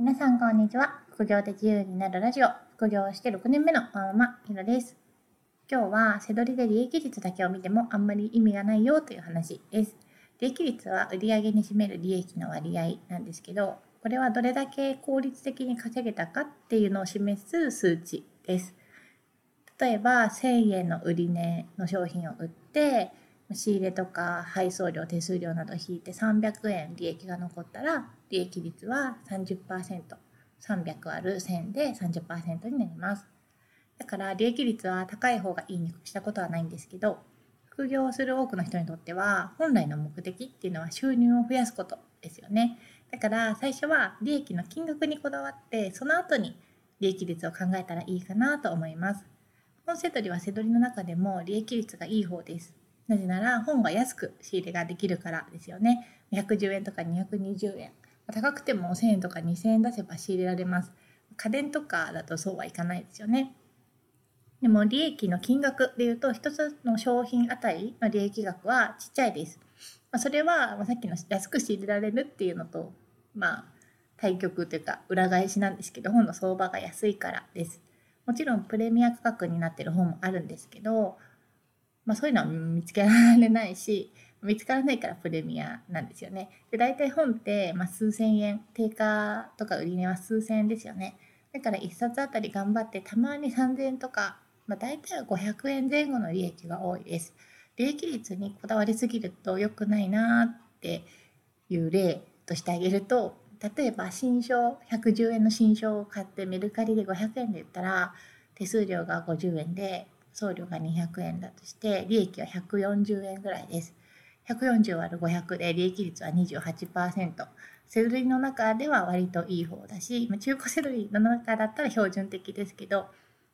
皆さんこんにちは。副業で自由になるラジオ、副業して6年目のママひろです。今日は背取りで利益率だけを見てもあんまり意味がないよという話です。利益率は売上に占める利益の割合なんですけど、これはどれだけ効率的に稼げたかっていうのを示す数値です。例えば1000円の売値の商品を売って仕入れとか配送料手数料など引いて300円利益が残ったら利益率は 30%300 ある1000で30%になります。だから利益率は高い方がいいにしたことはないんですけど副業をする多くの人にとっては本来の目的っていうのは収入を増やすことですよね。だから最初は利益の金額にこだわってその後に利益率を考えたらいいかなと思います。本セドリはセドリの中でも利益率がいい方です。なぜなら本が安く仕入れができるからですよね。110円とか220円。高くても1000円とか2000円出せば仕入れられます。家電とかだとそうはいかないですよね。でも利益の金額でいうと一つの商品あたりの利益額はちっちゃいです。まあ、それはさっきの安く仕入れられるっていうのとまあ対極というか裏返しなんですけど本の相場が安いからです。もちろんプレミア価格になってる本もあるんですけどまあ、そういうのは見つけられないし見つからないからプレミアなんですよね。で大体本って、まあ、数千円定価とか売り値は数千円ですよね。だから1冊あたり頑張ってたまに3000円とか、まあ、大体は500円前後の利益が多いです。利益率にこだわりすぎると良くないなっていう例としてあげると例えば新書110円の新書を買ってメルカリで500円で売ったら手数料が50円で送料が200円だとして利益は140円ぐらいです。140割る500で利益率は28%。セロリの中では割といい方だし、中古セロリの中だったら標準的ですけど、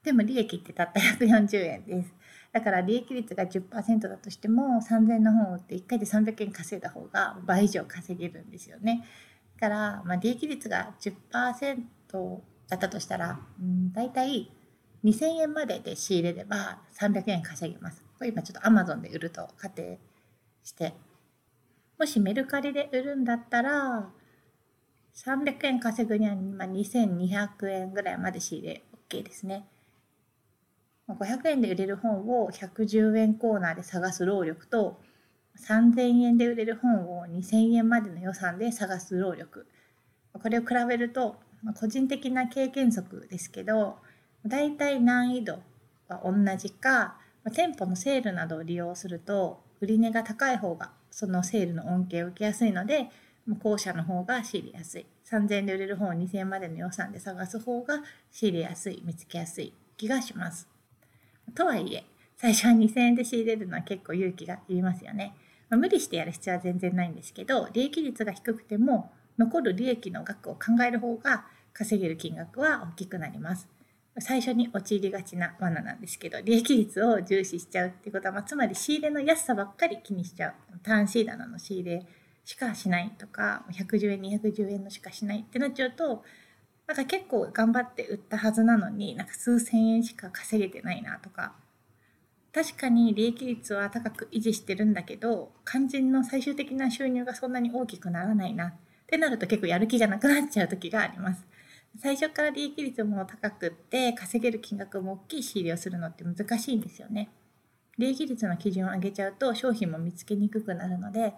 でも利益ってたった140円です。だから利益率が10%だとしても3000円の本を売って1回で300円稼いだ方が倍以上稼げるんですよね。だから、まあ、利益率が10%だったとしたら、うん、大体2000円までで仕入れれば300円稼げます。これ今ちょっと Amazon で売ると仮定して。もしメルカリで売るんだったら、300円稼ぐには2200円ぐらいまで仕入れ OK ですね。500円で売れる本を110円コーナーで探す労力と3000円で売れる本を2000円までの予算で探す労力これを比べると個人的な経験則ですけど大体難易度は同じか店舗のセールなどを利用すると売値が高い方がそのセールの恩恵を受けやすいので後者の方が仕入れやすい。3000円で売れる本を2000円までの予算で探す方が仕入れやすい見つけやすい気がします。とはいえ最初は2000円で仕入れるのは結構勇気がいりますよね、まあ、無理してやる必要は全然ないんですけど利益率が低くても残る利益の額を考える方が稼げる金額は大きくなります。最初に陥りがちな罠なんですけど利益率を重視しちゃうってことは、まあ、つまり仕入れの安さばっかり気にしちゃう単シー棚の仕入れしかしないとか110円210円のしかしないってなっちゃうとなんか結構頑張って売ったはずなのになんか数千円しか稼げてないなとか確かに利益率は高く維持してるんだけど肝心の最終的な収入がそんなに大きくならないなってなると結構やる気がなくなっちゃう時があります。最初から利益率も高くって稼げる金額も大きい仕入れをするのって難しいんですよね。利益率の基準を上げちゃうと商品も見つけにくくなるので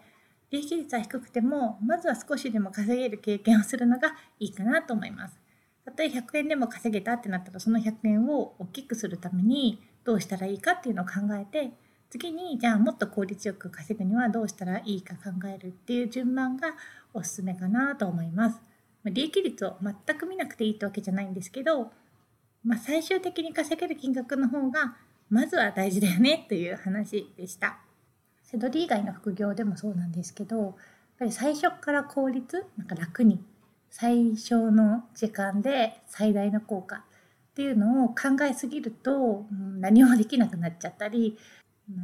利益率は低くてもまずは少しでも稼げる経験をするのがいいかなと思います。たとえ100円でも稼げたってなったらその100円を大きくするためにどうしたらいいかっていうのを考えて次にじゃあもっと効率よく稼ぐにはどうしたらいいか考えるっていう順番がおすすめかなと思います。利益率を全く見なくていいってわけじゃないんですけど、まあ、最終的に稼げる金額の方がまずは大事だよねという話でした。セドリ以外の副業でもそうなんですけどやっぱり最初から効率なんか楽に最小の時間で最大の効果っていうのを考えすぎると何もできなくなっちゃったり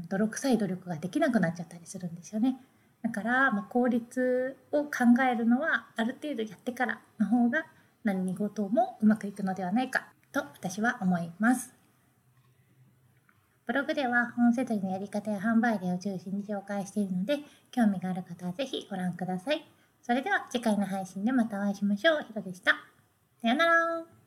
泥臭い努力ができなくなっちゃったりするんですよね。だから、まあ、効率を考えるのはある程度やってからの方が何事もうまくいくのではないかと私は思います。ブログでは本セドリのやり方や販売例を中心に紹介しているので興味がある方はぜひご覧ください。それでは次回の配信でまたお会いしましょう。ひろでした。さよなら。